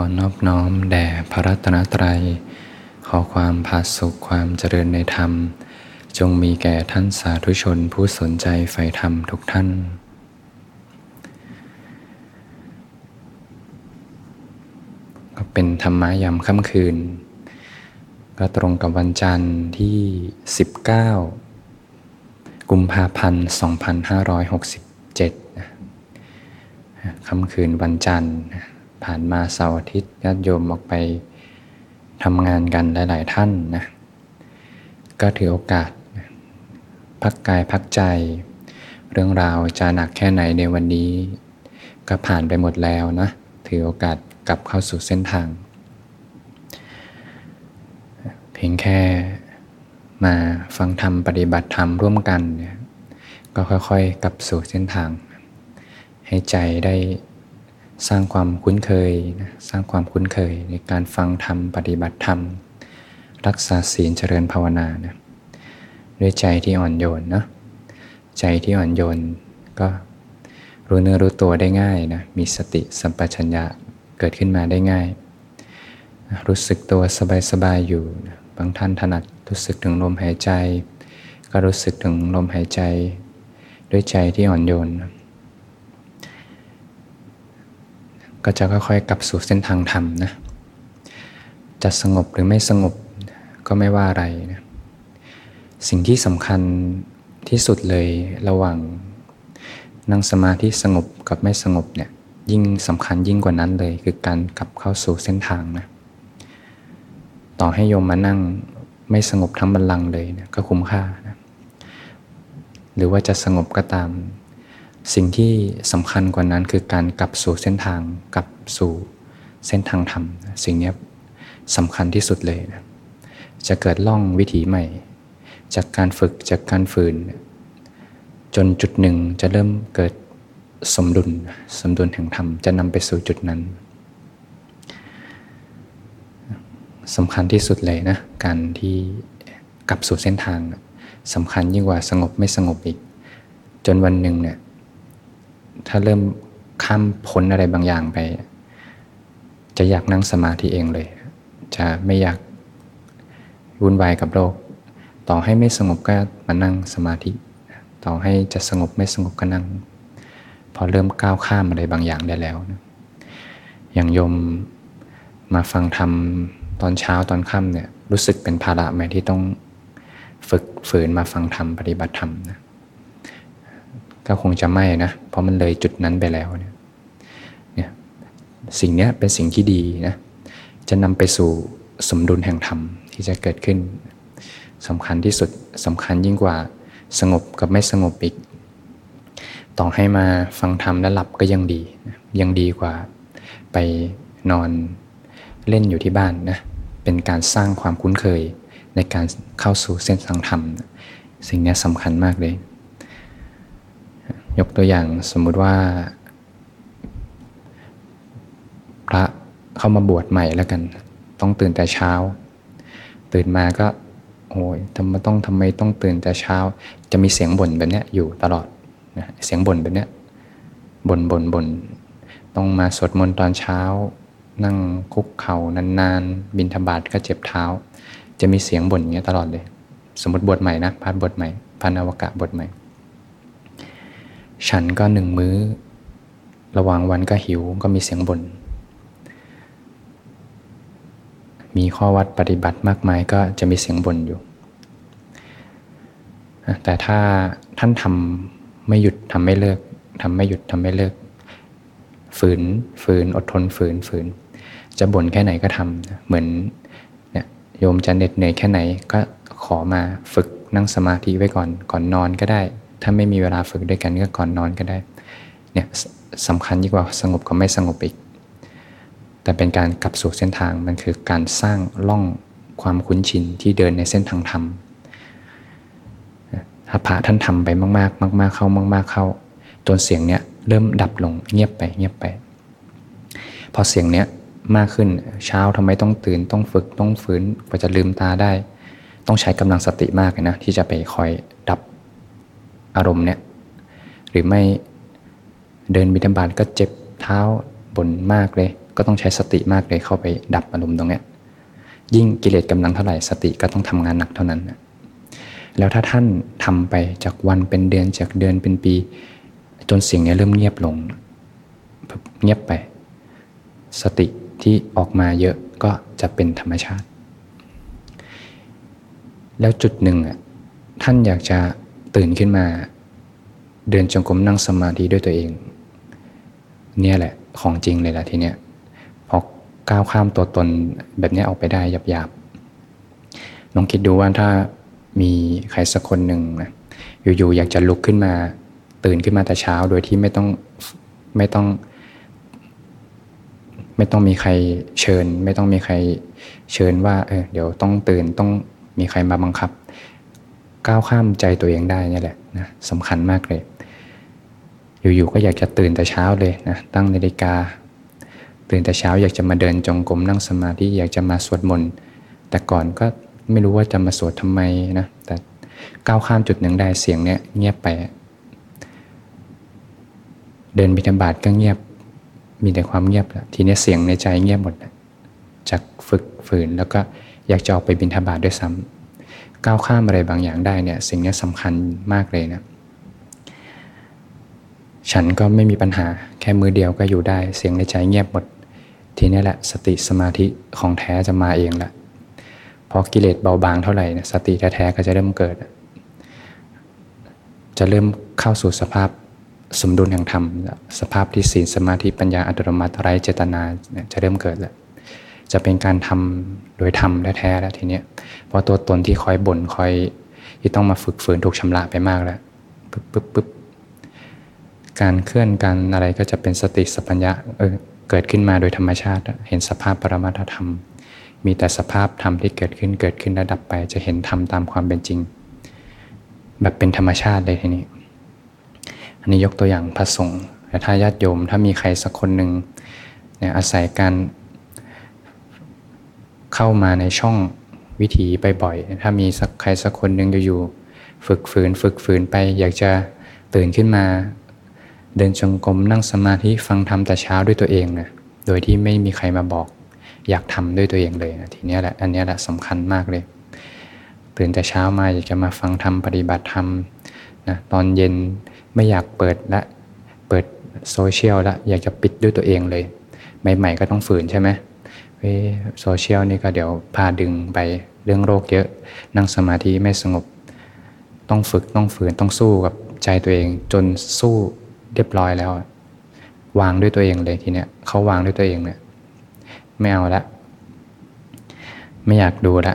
อนอบน้อมแด่พระรัตนตรัย ขอความผาสุขความเจริญในธรรม จงมีแก่ท่านสาธุชนผู้สนใจใฝ่ธรรมทุกท่าน ก็เป็นธรรมะยามค่ำคืน ก็ตรงกับวันจันทร์ที่ 19 กุมภาพันธ์ 2567ค่ำคืนวันจันทร์ ผ่านมาเสาร์อาทิตย์ญาติโยมออกไปทำงานกันหลาย ๆ ท่านนะก็ถือโอกาส พักกายพักใจ เรื่องราวจะหนักแค่ไหนในวันนี้ ก็ผ่านไปหมดแล้วนะถือโอกาสกลับเข้าสู่เส้นทาง เพียงแค่มาฟังธรรมปฏิบัติธรรมร่วมกันเนี่ยก็ค่อยๆกลับสู่เส้นทาง ให้ใจได้ สร้างความคุ้นเคยนะสร้างความคุ้นเคยในการฟังธรรมปฏิบัติธรรม รักษาศีลเจริญภาวนานะด้วยใจที่อ่อนโยนนะใจที่อ่อนโยนก็รู้เนื้อรู้ตัวได้ง่ายนะมีสติสัมปชัญญะเกิดขึ้นมาได้ง่าย รู้สึกตัวสบายๆอยู่นะบางท่านถนัดรู้สึกถึงลมหายใจ ก็รู้สึกถึงลมหายใจ ด้วยใจที่อ่อนโยนนะ ก็จะค่อยๆกลับสู่เส้นทางธรรมนะจะสงบหรือไม่สงบก็ไม่ว่าอะไรนะสิ่งที่สำคัญที่สุดเลยระหว่างนั่งสมาธิสงบกับไม่สงบเนี่ยยิ่งสำคัญยิ่งกว่านั้นเลย คือการกลับเข้าสู่เส้นทางนะต่อให้โยมมานั่งไม่สงบทั้งบัลลังก์เลยนะก็คุ้มค่านะหรือว่าจะสงบก็ตาม สิ่งที่สำคัญกว่านั้นคือการกลับสู่เส้นทางกลับสู่เส้นทางธรรม สิ่งนี้สำคัญที่สุดเลยนะจะเกิดล่องวิถีใหม่ จากการฝึกจากการฝืน จนจุดหนึ่งจะเริ่มเกิดสมดุลสมดุลแห่งธรรมจะนำไปสู่จุดนั้นสำคัญที่สุดเลยนะการที่กลับสู่เส้นทางสำคัญยิ่งกว่าสงบไม่สงบอีก จนวันหนึ่งเนี่ย ถ้าเริ่มข้ามพ้นอะไรบางอย่างไป จะอยากนั่งสมาธิเองเลย จะไม่อยากวุ่นวายกับโลก ต่อให้ไม่สงบก็มานั่งสมาธิ ต่อให้จะสงบไม่สงบก็นั่ง พอเริ่มก้าวข้ามอะไรบางอย่างได้แล้วนะอย่างโยมมาฟังธรรมตอนเช้าตอนค่ำเนี่ยรู้สึกเป็นภาระไหมที่ต้องฝึกฝืนมาฟังธรรมปฏิบัติธรรมนะ ก็คงจะไม่นะ เพราะมันเลยจุดนั้นไปแล้วเนี่ยเนี่ยสิ่งนี้เป็นสิ่งที่ดีนะ จะนำไปสู่สมดุลแห่งธรรมที่จะเกิดขึ้นสำคัญที่สุดสำคัญยิ่งกว่าสงบกับไม่สงบอีก ต่อให้มาฟังธรรมแล้วหลับก็ยังดี ยังดีกว่าไปนอนเล่นอยู่ที่บ้านนะเป็นการสร้างความคุ้นเคยในการเข้าสู่เส้นทางธรรม สิ่งนี้สำคัญมากเลย ยกตัวอย่างสมมุติว่า พระเข้ามาบวชใหม่แล้วกัน ต้องตื่นแต่เช้า ตื่นมาก็โอ้ยทำไมต้องทำไมต้องตื่นแต่เช้า จะมีเสียงบ่นแบบนี้อยู่ตลอดนะเสียงบ่นแบบนี้บ่นบ่นบ่นต้องมาสวดมนต์ตอนเช้า นั่งคุกเข่านานๆ บินธบาตก็เจ็บเท้า จะมีเสียงบ่นอย่างเงี้ยตลอดเลย สมมติบทใหม่นะพัดบทใหม่พันอวกาศบทใหม่ ฉันก็หนึ่งมื้อ ระหว่างวันก็หิวก็มีเสียงบน่น มีข้อวัดปฏิบัติมากมายก็จะมีเสียงบ่นอยู่ แต่ถ้าท่านทำไม่หยุดทำไม่เลิกทำไม่หยุดทำไม่เลิก ฝืนฝืนอดทนฝืนฝืน จะบ่นแค่ไหนก็ทำเหมือนเนี่ยโยมจะเหน็ดเหนื่อยแค่ไหนก็ขอมาฝึกนั่งสมาธิไว้ก่อนก่อนนอนก็ได้ ถ้าไม่มีเวลาฝึกด้วยกันก็ก่อนนอนก็ได้เนี่ยสำคัญยิ่งกว่าสงบกับไม่สงบอีก แต่เป็นการกลับสู่เส้นทางมันคือการสร้างล่องความคุ้นชินที่เดินในเส้นทางธรรมถ้าพระท่านทำไปมากๆ มาก ๆ เข้ามาก ๆ เข้าตัวเสียงเนี้ยเริ่มดับลงเงียบไปเงียบไป พอเสียงเนี้ยมากขึ้นเช้าทำไมต้องตื่นต้องฝึกต้องฝืนกว่าจะลืมตาได้ ต้องใช้กำลังสติมากนะที่จะไปคอยดับ อารมณ์เนี่ยหรือไม่เดินบิดาบาตก็เจ็บเท้าบ่นมากเลย ก็ต้องใช้สติมากเลยเข้าไปดับอารมณ์ตรงเนี้ยยิ่งกิเลสกำลังเท่าไหร่สติก็ต้องทำงานหนักเท่านั้นแล้วถ้าท่านทำไปจากวันเป็นเดือนจากเดือนเป็นปี จนสิ่งนี้เริ่มเงียบลงเงียบไป สติที่ออกมาเยอะก็จะเป็นธรรมชาติ แล้วจุดหนึ่งอะท่านอยากจะ ตื่นขึ้นมา เดินจงกรมนั่งสมาธิด้วยตัวเอง เนี่ยแหละของจริงเลยละทีเนี้ยพอก้าวข้ามตัวตนแบบนี้ออกไปได้หยาบๆลองคิดดูว่าถ้ามีใครสักคนหนึ่งนะอยู่ๆอยากจะลุกขึ้นมา ตื่นขึ้นมาแต่เช้าโดยที่ไม่ต้องไม่ต้อง ไม่ต้องมีใครเชิญ ไม่ต้องมีใครเชิญว่าเออเดี๋ยวต้องตื่นต้องมีใครมาบังคับ ก้าวข้ามใจตัวเองได้นี่แหละนะสำคัญมากเลย อยู่ๆก็อยากจะตื่นแต่เช้าเลยนะตั้งนาฬิกา ตื่นแต่เช้าอยากจะมาเดินจงกรมนั่งสมาธิอยากจะมาสวดมนต์แต่ก่อนก็ไม่รู้ว่าจะมาสวดทำไมนะแต่ก้าวข้ามจุดหนึ่งได้เสียงเนี้ยเงียบไป เดินบิณฑบาตก็เงียบมีแต่ความเงียบแล้วทีนี้เสียงในใจเงียบหมดจากฝึกฝืนแล้วก็อยากจะออกไปบิณฑบาตด้วยซ้ำ ก้าวข้ามอะไรบางอย่างได้เนี่ยสิ่งนี้สำคัญมากเลยนะฉันก็ไม่มีปัญหาแค่มือเดียวก็อยู่ได้เสียงในใจเงียบหมด ทีนี้แหละสติสมาธิของแท้จะมาเองแหละพอกิเลสเบาบางเท่าไหร่สติแท้ๆก็จะเริ่มเกิด จะเริ่มเข้าสู่สภาพสมดุลแห่งธรรม สภาพที่ศีลสมาธิปัญญาอัตโนมัติไร้เจตนาจะเริ่มเกิดแล้ว จะเป็นการทำโดยธรรมแท้ๆแล้วทีเนี้ยพอตัวตนที่คอยบ่นคอย ที่ต้องมาฝึกฝืนถูกชำระไปมากแล้วปึ๊บปึ๊บปึ๊บการเคลื่อนการอะไรก็จะเป็นสติสัพพัญญะเออเกิดขึ้นมาโดยธรรมชาติ เห็นสภาพปรมัตธรรม มีแต่สภาพธรรมที่เกิดขึ้นเกิดขึ้นระดับไป จะเห็นธรรมตามความเป็นจริง แบบเป็นธรรมชาติเลยทีนี้ อันนี้ยกตัวอย่างพระสงฆ์แต่ถ้าญาติโยมถ้ามีใครสักคนหนึ่งเนี่ยอาศัยการ เข้ามาในช่องวิถีไปบ่อย ถ้ามีสักใครสักคนหนึ่งอยู่ฝึกฝืนฝึกฝืนไป อยากจะตื่นขึ้นมา เดินจงกรมนั่งสมาธิฟังธรรมแต่เช้าด้วยตัวเองนะโดยที่ไม่มีใครมาบอก อยากทำด้วยตัวเองเลยนะทีนี้แหละอันนี้แหละสำคัญมากเลย ตื่นแต่เช้ามาอยากจะมาฟังธรรมปฏิบัติธรรมนะตอนเย็นไม่อยากเปิดละเปิดโซเชียลละอยากจะปิดด้วยตัวเองเลย ใหม่ ๆ ก็ต้องฝืนใช่ไหม โซเชียลนี่ก็เดี๋ยวพาดึงไปเรื่องโรคเยอะ นั่งสมาธิไม่สงบ ต้องฝึกต้องฝืนต้องสู้กับใจตัวเอง จนสู้เรียบร้อยแล้ว วางด้วยตัวเองเลยทีเนี้ยเขาวางด้วยตัวเองเนี่ยไม่เอาละไม่อยากดูละ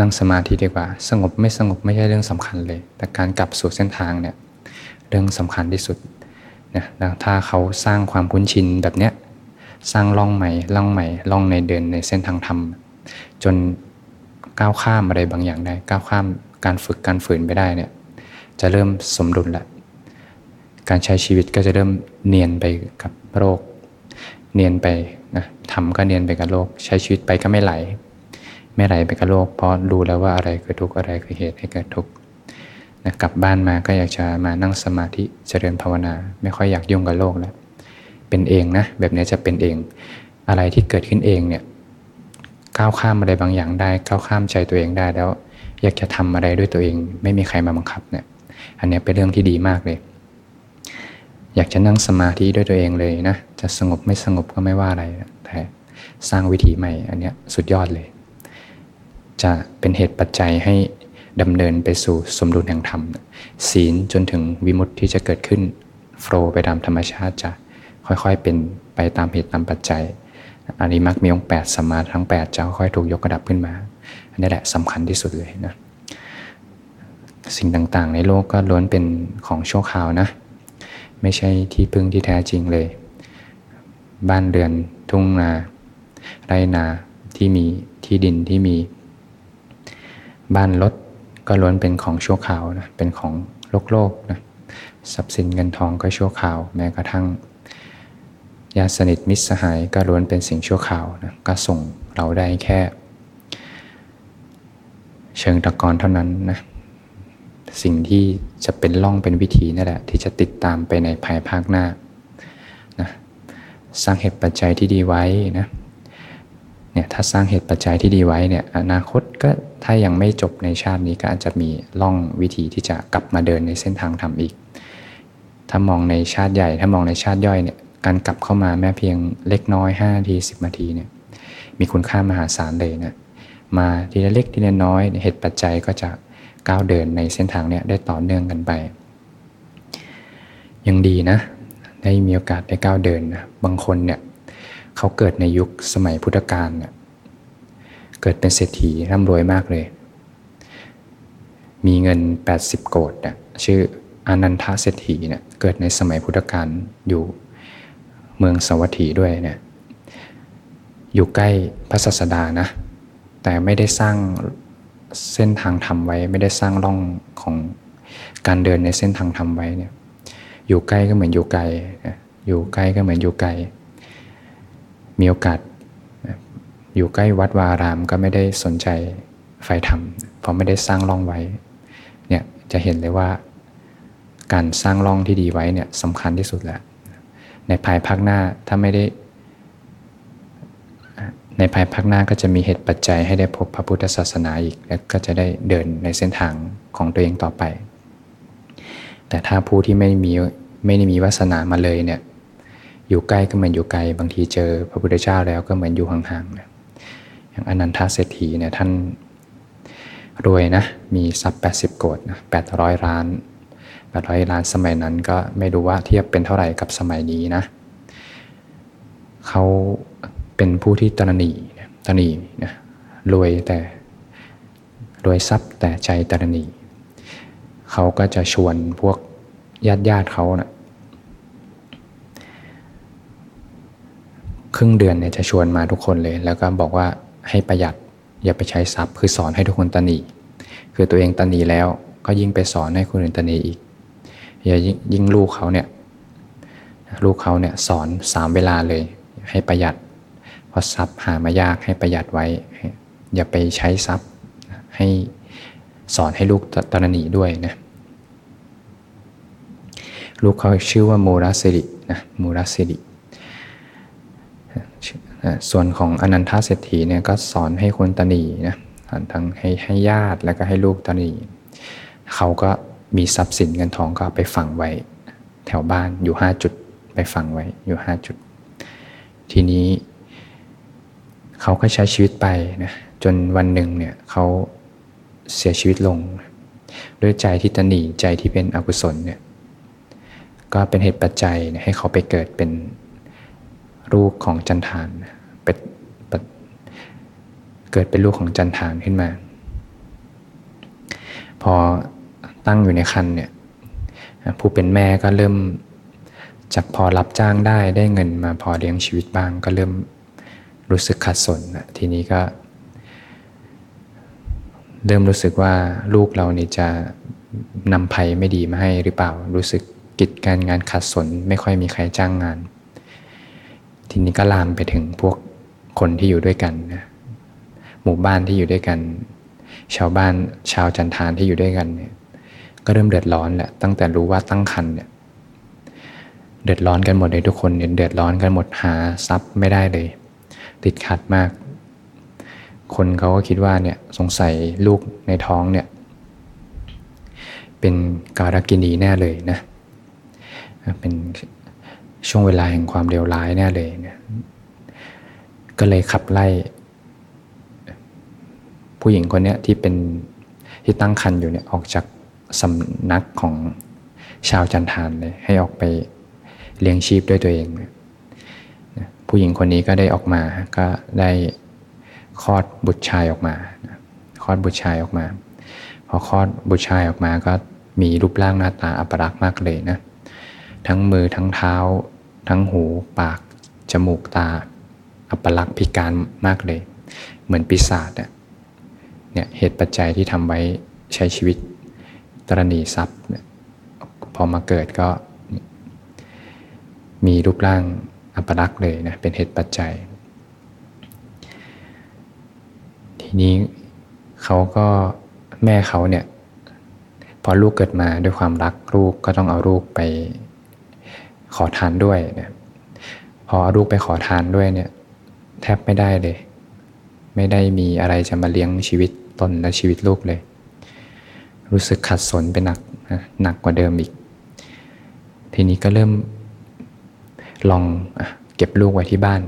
นั่งสมาธิดีกว่า สงบไม่สงบไม่ใช่เรื่องสำคัญเลย แต่การกลับสู่เส้นทางเนี่ยเรื่องสำคัญที่สุดนะถ้าเขาสร้างความคุ้นชินแบบเนี้ย สร้างล่องใหม่ล่องใหม่ล่องในเดินในเส้นทางธรรม จนก้าวข้ามอะไรบางอย่างได้ ก้าวข้ามการฝึกการฝืนไปได้เนี่ยจะเริ่มสมดุลละการใช้ชีวิตก็จะเริ่มเนียนไปกับโรค เนียนไปนะทำก็เนียนไปกับโลก ใช้ชีวิตไปก็ไม่ไหล ไม่ไหลไปกับโลก เพราะรู้แล้วว่าอะไรคือทุกข์อะไรคือเหตุให้เกิดทุกข์นะกลับบ้านมาก็อยากจะมานั่งสมาธิเจริญภาวนา ไม่ค่อยอยากยุ่งกับโลกแล้ว เป็นเองนะ แบบนี้จะเป็นเอง อะไรที่เกิดขึ้นเองเนี่ยก้าวข้ามอะไรบางอย่างได้ก้าวข้ามใจตัวเองได้แล้ว อยากจะทำอะไรด้วยตัวเอง ไม่มีใครมาบังคับเนี่ยอันนี้เป็นเรื่องที่ดีมากเลย อยากจะนั่งสมาธิด้วยตัวเองเลยนะจะสงบไม่สงบก็ไม่ว่าอะไรแต่สร้างวิถีใหม่ อันนี้สุดยอดเลย จะเป็นเหตุปัจจัยให้ดำเนินไปสู่สมดุลแห่งธรรมศีลจนถึงวิมุตติที่จะเกิดขึ้นโฟลไปตามธรรมชาติจะ ค่อยๆ เป็นไปตามเหตุตามปัจจัยอริมักมีองค์แปดสมาทั้ง 8 จะค่อยถูกยกระดับขึ้นมา อันนี้แหละสำคัญที่สุดเลยนะสิ่งต่างๆ ในโลกก็ล้วนเป็นของชั่วคราวนะ ไม่ใช่ที่พึ่งที่แท้จริงเลย บ้านเรือนทุ่งนาไรนาที่มีที่ดินที่มี บ้านรถก็ล้วนเป็นของชั่วคราวนะเป็นของโลกโลกนะทรัพย์สินเงินทองก็ชั่วคราว แม้กระทั่ง ญาติสนิทมิตรสหายก็ล้วนเป็นสิ่งชั่วคราวนะก็ส่งเราได้แค่ เชิงตะกอนเท่านั้นนะสิ่งที่จะเป็นล่องเป็นวิธีนั่นแหละ ที่จะติดตามไปในภายภาคหน้านะสร้างเหตุปัจจัยที่ดีไว้นะเนี่ยถ้าสร้างเหตุปัจจัยที่ดีไว้เนี่ยอนาคตก็ถ้ายังไม่จบในชาตินี้ก็อาจจะมีล่องวิธีที่จะกลับมาเดินในเส้นทางธรรมอีก ถ้ามองในชาติใหญ่ ถ้ามองในชาติย่อยเนี่ย การกลับเข้ามาแม้เพียงเล็กน้อย5นาที10นาทีเนี่ยมีคุณค่ามหาศาลเลยนะมาทีละเล็กทีละน้อยเหตุปัจจัยก็จะก้าวเดินในเส้นทางเนี่ยได้ต่อเนื่องกันไป ยังดีนะ ได้มีโอกาสได้ก้าวเดินนะบางคนเนี่ยเขาเกิดในยุคสมัยพุทธกาลเนี่ยเกิดเป็นเศรษฐีร่ำรวยมากเลย มีเงิน 80 โกดเนี่ยชื่ออนันทเศรษฐีเนี่ยเกิดในสมัยพุทธกาลอยู่ เมืองสวัสดีด้วยเนี่ยอยู่ใกล้พระศาสดานะ แต่ไม่ได้สร้างเส้นทางธรรมไว้ ไม่ได้สร้างร่องของการเดินในเส้นทางธรรมไว้เนี่ยอยู่ใกล้ก็เหมือนอยู่ไกล อยู่ใกล้ก็เหมือนอยู่ไกล มีโอกาสอยู่ใกล้วัดวารามก็ไม่ได้สนใจไฟธรรม เพราะไม่ได้สร้างร่องไว้ เนี่ยจะเห็นเลยว่าการสร้างร่องที่ดีไว้เนี่ยสำคัญที่สุดแหล้ว ในภายภาคหน้าถ้าไม่ได้ ในภายภาคหน้าก็จะมีเหตุปัจจัยให้ได้พบพระพุทธศาสนาอีก แล้วก็จะได้เดินในเส้นทางของตัวเองต่อไป แต่ถ้าผู้ที่ไม่มีไม่ได้มีวาสนามาเลยเนี่ยอยู่ใกล้ก็เหมือนอยู่ไกลบางทีเจอพระพุทธเจ้าแล้วก็เหมือนอยู่ห่างๆนะอย่างอนันทเศรษฐีเนี่ยท่านรวยนะมีทรัพย์ 80 โกดนะ800ล้าน 800ล้านสมัยนั้นก็ไม่รู้ว่าเทียบเป็นเท่าไหร่กับสมัยนี้นะเขาเป็นผู้ที่ตรณีตรณีนะรวยแต่รวยทรัพย์แต่ใจตรณีเขาก็จะชวนพวกญาติญาติเขานะ่ะครึ่งเดือนเนี่ยจะชวนมาทุกคนเลย แล้วก็บอกว่าให้ประหยัดอย่าไปใช้ทรัพย์ คือสอนให้ทุกคนตนีคือตัวเองตนีแล้วก็ยิ่งไปสอนให้คนอื่นตนีอีก อย่ายิ่งลูกเขาเนี่ยลูกเขาเนี่ยสอนสามเวลาเลยให้ประหยัด เพราะทรัพย์หามายากให้ประหยัดไว้ อย่าไปใช้ทรัพย์ให้สอนให้ลูกตระหนีด้วยนะลูกเขาชื่อว่าโมรัสิรินะโมรัสิริส่วนของอนันทเศรษฐีเนี่ยก็สอนให้คนตนีนะทั้งให้ให้ญาติแล้วก็ให้ลูกตนีเขาก็ มีทรัพย์สินเงินทองก็ไปฝังไว้ แถวบ้านอยู่ห้าจุดไปฝังไว้อยู่ห้าจุด ทีนี้เขาก็ใช้ชีวิตไปนะจนวันหนึ่งเนี่ยเขาเสียชีวิตลง ด้วยใจที่ตนีใจที่เป็นอกุศลเนี่ยก็เป็นเหตุปัจจัยให้เขาไปเกิดเป็นลูกของจันทานเป็นเกิดเป็นลูกของจันทานขึ้นมา พอ ตั้งอยู่ในคันเนี่ยผู้เป็นแม่ก็เริ่มจากพอรับจ้างได้ได้เงินมาพอเลี้ยงชีวิตบ้างก็เริ่มรู้สึกขัดสนทีนี้ก็ เริ่มรู้สึกว่าลูกเรานี่จะนำภัยไม่ดีมาให้หรือเปล่า รู้สึกกิจการงานขัดสนไม่ค่อยมีใครจ้างงาน ทีนี้ก็ลามไปถึงพวกคนที่อยู่ด้วยกันนะหมู่บ้านที่อยู่ด้วยกัน ชาวบ้านชาวจันทานที่อยู่ด้วยกันเนี่ย ก็เริ่มเดือดร้อนแหละตั้งแต่รู้ว่าตั้งคันเนี่ยเดือดร้อนกันหมดเลยทุกคนเนี่ยเดือดร้อนกันหมดหาทรัพย์ไม่ได้เลย ติดขัดมาก คนเขาก็คิดว่าเนี่ยสงสัยลูกในท้องเนี่ยเป็นการกินีแน่เลยนะเป็นช่วงเวลาแห่งความเลวร้ายแน่เลยเนี่ยก็เลยขับไล่ ผู้หญิงคนนี้ที่เป็นที่ตั้งคันอยู่เนี่ยออกจาก สำนักของชาวจันทานเลยให้ออกไปเลี้ยงชีพด้วยตัวเอง ผู้หญิงคนนี้ก็ได้ออกมาก็ได้คลอดบุตรชายออกมาคลอดบุตรชายออกมา พอคลอดบุตรชายออกมาก็มีรูปร่างหน้าตาอัปรักษ์มากเลยนะทั้งมือทั้งเท้า ทั้งหูปาก จมูกตา อัปลักษณ์พิการมากเลย เหมือนปีศาจเนี่ยเหตุปัจจัยที่ทำไว้ใช้ชีวิต ตรณีทรัพย์พอมาเกิดก็มีรูปร่างอัปลักษณ์เลยนะเป็นเหตุปัจจัย ทีนี้เขาก็แม่เขาเนี่ยพอลูกเกิดมาด้วยความรักลูกก็ต้องเอาลูกไปขอทานด้วยนะพอเอาลูกไปขอทานด้วยเนี่ยแทบไม่ได้เลย ไม่ได้มีอะไรจะมาเลี้ยงชีวิตตนและชีวิตลูกเลย รู้สึกขัดสนไปหนักนะหนักกว่าเดิมอีก ทีนี้ก็เริ่มลองเก็บลูกไว้ที่บ้าน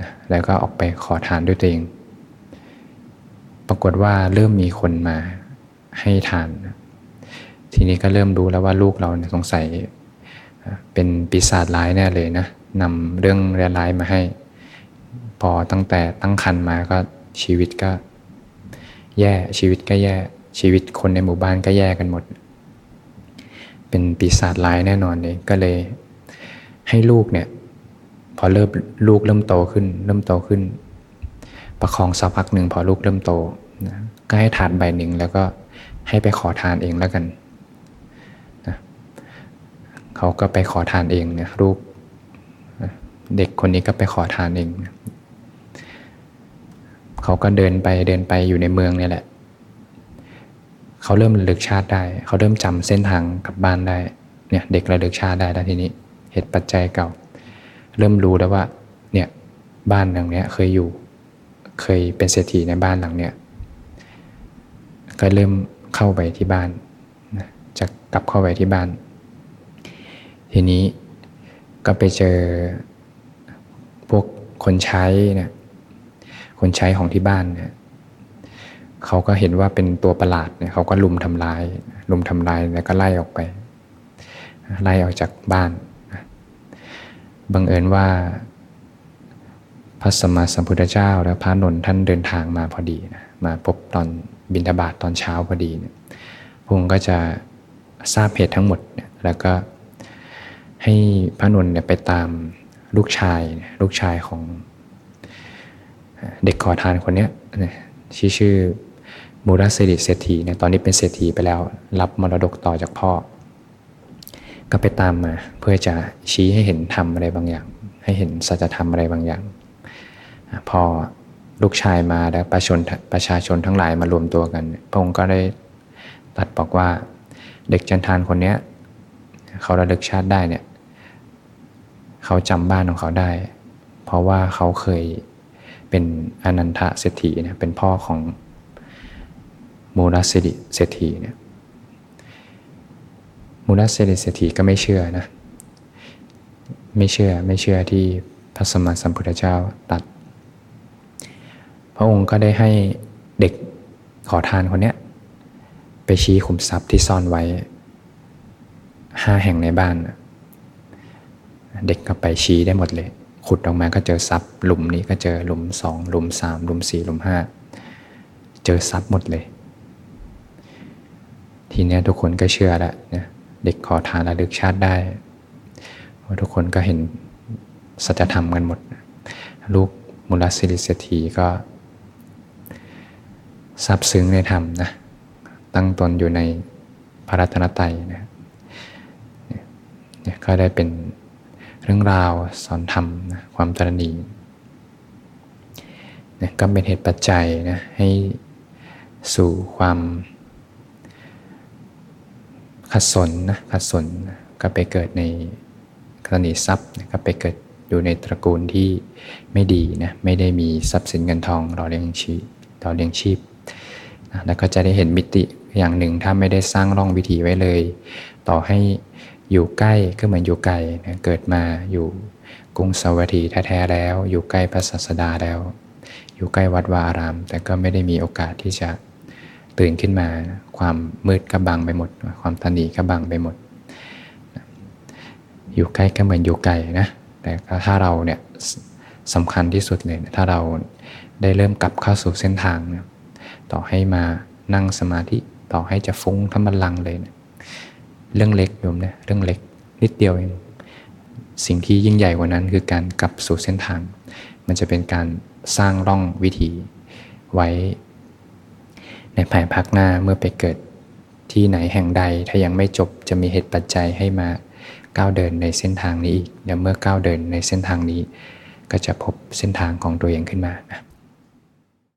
นะแล้วก็ออกไปขอทานด้วยตัวเอง ปรากฏว่าเริ่มมีคนมาให้ทาน ทีนี้ก็เริ่มรู้แล้วว่าลูกเราสงสัยเป็นปีศาจร้ายแน่เลยนะนำเรื่องร้ายมาให้ พอตั้งแต่ตั้งครรภ์มาก็ชีวิตก็แย่ชีวิตก็แย่ ชีวิตคนในหมู่บ้านก็แย่กันหมด เป็นปีศาจร้ายแน่นอนเลยก็เลย ให้ลูกเนี่ย พอเริ่มลูกเริ่มโตขึ้น เริ่มโตขึ้น ประคองสักพักหนึ่งพอลูกเริ่มโตนะก็ให้ทานใบหนึ่งแล้วก็ให้ไปขอทานเองแล้วกันนะเขาก็ไปขอทานเองเนี่ยลูกเด็กคนนี้ก็ไปขอทานเองนะเขาก็เดินไปเดินไปอยู่ในเมืองนี่แหละ เขาเริ่มระลึกชาติได้ เขาเริ่มจำเส้นทางกลับบ้านได้เนี่ยเด็กระลึกชาติได้แล้วทีนี้เหตุปัจจัยเก่า เริ่มรู้แล้วว่าเนี่ยบ้านหลังเนี้ยเคยอยู่ เคยเป็นเศรษฐีในบ้านหลังเนี้ยก็เริ่มเข้าไปที่บ้านจะกลับเข้าไปที่บ้าน ทีนี้ก็ไปเจอพวกคนใช้เนี่ยคนใช้ของที่บ้านเนี่ย เขาก็เห็นว่าเป็นตัวประหลาดเนี่ยเขาก็ลุมทำลายลุมทำลายแล้วก็ไล่ออกไป ไล่ออกจากบ้านบังเอิญว่าพระสมมาสัมพุทธเจ้า และพระนนท์ท่านเดินทางมาพอดีนะมาพบตอนบิณฑบาตตอนเช้าพอดีเนี่ยพงก็จะทราบเหตุทั้งหมด แล้วก็ให้พระนนท์เนี่ยไปตามลูกชายลูกชายของเด็กขอทานคนเนี้ยชื่อชื่อ มูรสิริเศรษฐีเนี่ยตอนนี้เป็นเศรษฐีไปแล้ว รับมรดกต่อจากพ่อ ก็ไปตามมาเพื่อจะชี้ให้เห็นธรรมอะไรบางอย่าง ให้เห็นสัจธรรมอะไรบางอย่าง พอลูกชายมาแล้วประชาชนประชาชนทั้งหลายมารวมตัวกันพระองค์ก็ได้ตัดบอกว่าเด็กจันทานคนนี้เขาระลึกชาติได้เนี่ยเขาจำบ้านของเขาได้ เพราะว่าเขาเคยเป็นอนันทเศรษฐีเนี่ยเป็นพ่อของ มูลสิริเศรษฐีเนี่ยมูลสิริเศรษฐีก็ไม่เชื่อนะไม่เชื่อไม่เชื่อที่พระสมมาสัมพุทธเจ้าตัด พระองค์ก็ได้ให้เด็กขอทานคนเนี้ยไปชี้ขุมทรัพย์ที่ซ่อนไว้ห้าแห่งในบ้าน เด็กก็ไปชี้ได้หมดเลย ขุดออกมาก็เจอทรัพย์ หลุมนี้ก็เจอหลุมสองหลุมสามหลุมสี่หลุมห้าเจอทรัพย์หมดเลย ทีนี้ทุกคนก็เชื่อแล้วนะเด็กขอทานระลึกชาติได้ว่าทุกคนก็เห็นสัจธรรมกันหมด ลูกมุลสิริเศรษฐีก็ซาบซึ้งในธรรมนะตั้งตนอยู่ในพระรัตนตรัยนะก็ได้เป็นเรื่องราวสอนธรรมนะความตรณีนะก็เป็นเหตุปัจจัยนะให้สู่ความ ขัดสนนะขัดสนก็ไปเกิดในกรณีทรัพย์นะก็ไปเกิดอยู่ในตระกูลที่ไม่ดีนะไม่ได้มีทรัพย์สินเงินทองรอเลี้ยงชีพต่อเลี้ยงชีพนะแล้วก็จะได้เห็นมิติอย่างหนึ่งถ้าไม่ได้สร้างร่องวิถีไว้เลย ต่อให้อยู่ใกล้ก็เหมือนอยู่ไกลนะเกิดมาอยู่กรุงสวัสดีแท้ๆแล้ว อยู่ใกล้พระศาสดาแล้ว อยู่ใกล้วัดวาอาราม แต่ก็ไม่ได้มีโอกาสที่จะ ตื่นขึ้นมาความมืดก็บังไปหมด ความตันีก็บังไปหมด อยู่ใกล้ก็เหมือนอยู่ไกลนะ แต่ถ้าเราเนี่ยสำคัญที่สุดเลยถ้าเราได้เริ่มกลับเข้าสู่เส้นทางนะต่อให้มานั่งสมาธิต่อให้จะฟุ้งทั้งบัลลังเลยนะเรื่องเล็กโยมนะเรื่องเล็กนิดเดียวเองสิ่งที่ยิ่งใหญ่กว่านั้นคือการกลับสู่เส้นทาง มันจะเป็นการสร้างร่องวิถีไว้ ในภายภาคหน้าเมื่อไปเกิด ที่ไหนแห่งใดถ้ายังไม่จบจะมีเหตุปัจจัยให้มาก้าวเดินในเส้นทางนี้อีกเดี๋ยวเมื่อก้าวเดินในเส้นทางนี้ ก็จะพบเส้นทางของตัวเองขึ้นมานะ